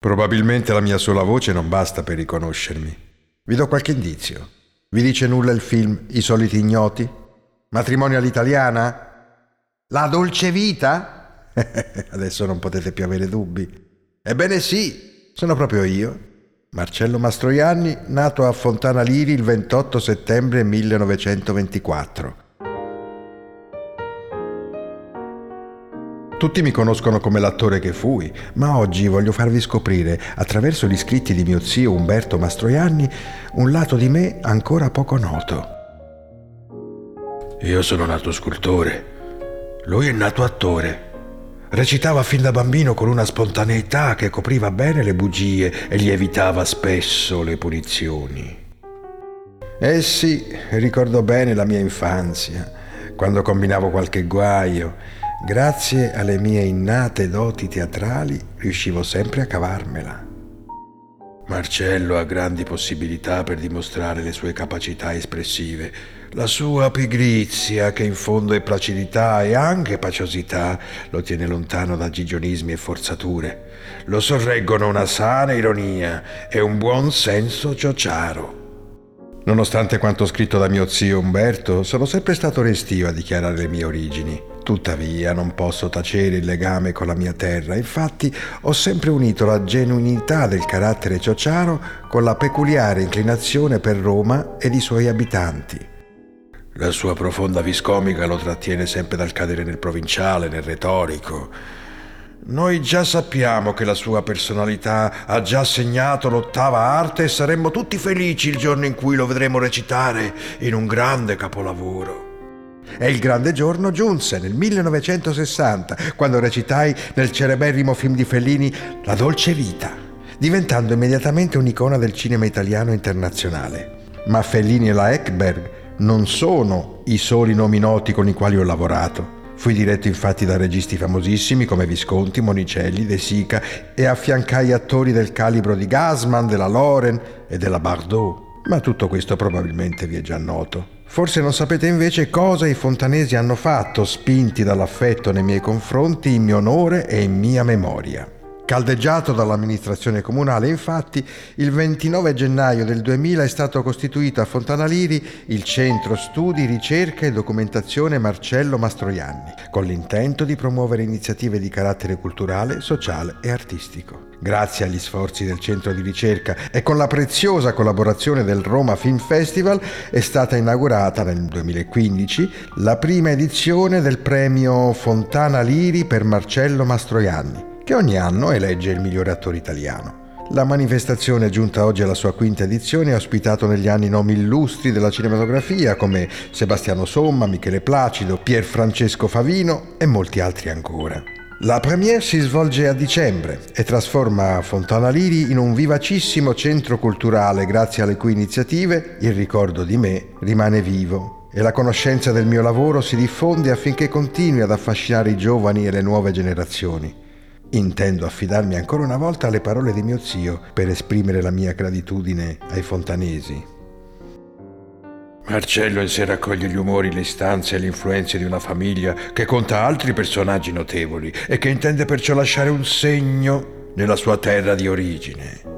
Probabilmente la mia sola voce non basta per riconoscermi. Vi do qualche indizio. Vi dice nulla il film I soliti ignoti? Matrimonio all'italiana? La dolce vita? Adesso non potete più avere dubbi. Ebbene sì, sono proprio io. Marcello Mastroianni, nato a Fontana Liri il 28 settembre 1924. Tutti mi conoscono come l'attore che fui, ma oggi voglio farvi scoprire, attraverso gli scritti di mio zio Umberto Mastroianni, un lato di me ancora poco noto. Io sono nato scultore, lui è nato attore. Recitava fin da bambino con una spontaneità che copriva bene le bugie e gli evitava spesso le punizioni. Eh sì, ricordo bene la mia infanzia, quando combinavo qualche guaio Grazie alle mie innate doti teatrali riuscivo sempre a cavarmela. Marcello ha grandi possibilità per dimostrare le sue capacità espressive. La sua pigrizia, che in fondo è placidità e anche paciosità, lo tiene lontano da gigionismi e forzature. Lo sorreggono una sana ironia e un buon senso ciociaro. Nonostante quanto scritto da mio zio Umberto, sono sempre stato restio a dichiarare le mie origini. Tuttavia non posso tacere il legame con la mia terra, infatti ho sempre unito la genuinità del carattere ciociaro con la peculiare inclinazione per Roma ed i suoi abitanti. La sua profonda viscomica lo trattiene sempre dal cadere nel provinciale, nel retorico, noi già sappiamo che la sua personalità ha già segnato l'ottava arte e saremmo tutti felici il giorno in cui lo vedremo recitare in un grande capolavoro. E il grande giorno giunse nel 1960, quando recitai nel celeberrimo film di Fellini La dolce vita, diventando immediatamente un'icona del cinema italiano internazionale. Ma Fellini e la Ekberg non sono i soli nomi noti con i quali ho lavorato. Fui diretto infatti da registi famosissimi come Visconti, Monicelli, De Sica e affiancai attori del calibro di Gasman, della Loren e della Bardot. Ma tutto questo probabilmente vi è già noto. Forse non sapete invece cosa i fontanesi hanno fatto, spinti dall'affetto nei miei confronti, in mio onore e in mia memoria. Caldeggiato dall'amministrazione comunale, infatti, il 29 gennaio del 2000 è stato costituito a Fontanaliri il Centro Studi, Ricerca e Documentazione Marcello Mastroianni, con l'intento di promuovere iniziative di carattere culturale, sociale e artistico. Grazie agli sforzi del centro di ricerca e con la preziosa collaborazione del Roma Film Festival è stata inaugurata nel 2015 la prima edizione del premio Fontana Liri per Marcello Mastroianni che ogni anno elegge il migliore attore italiano. La manifestazione, giunta oggi alla sua quinta edizione, ha ospitato negli anni nomi illustri della cinematografia come Sebastiano Somma, Michele Placido, Pier Francesco Favino e molti altri ancora. La premiere si svolge a dicembre e trasforma Fontana Liri in un vivacissimo centro culturale grazie alle cui iniziative il ricordo di me rimane vivo e la conoscenza del mio lavoro si diffonde affinché continui ad affascinare i giovani e le nuove generazioni. Intendo affidarmi ancora una volta alle parole di mio zio per esprimere la mia gratitudine ai fontanesi. Marcello in sé raccoglie gli umori, le istanze e le influenze di una famiglia che conta altri personaggi notevoli e che intende perciò lasciare un segno nella sua terra di origine.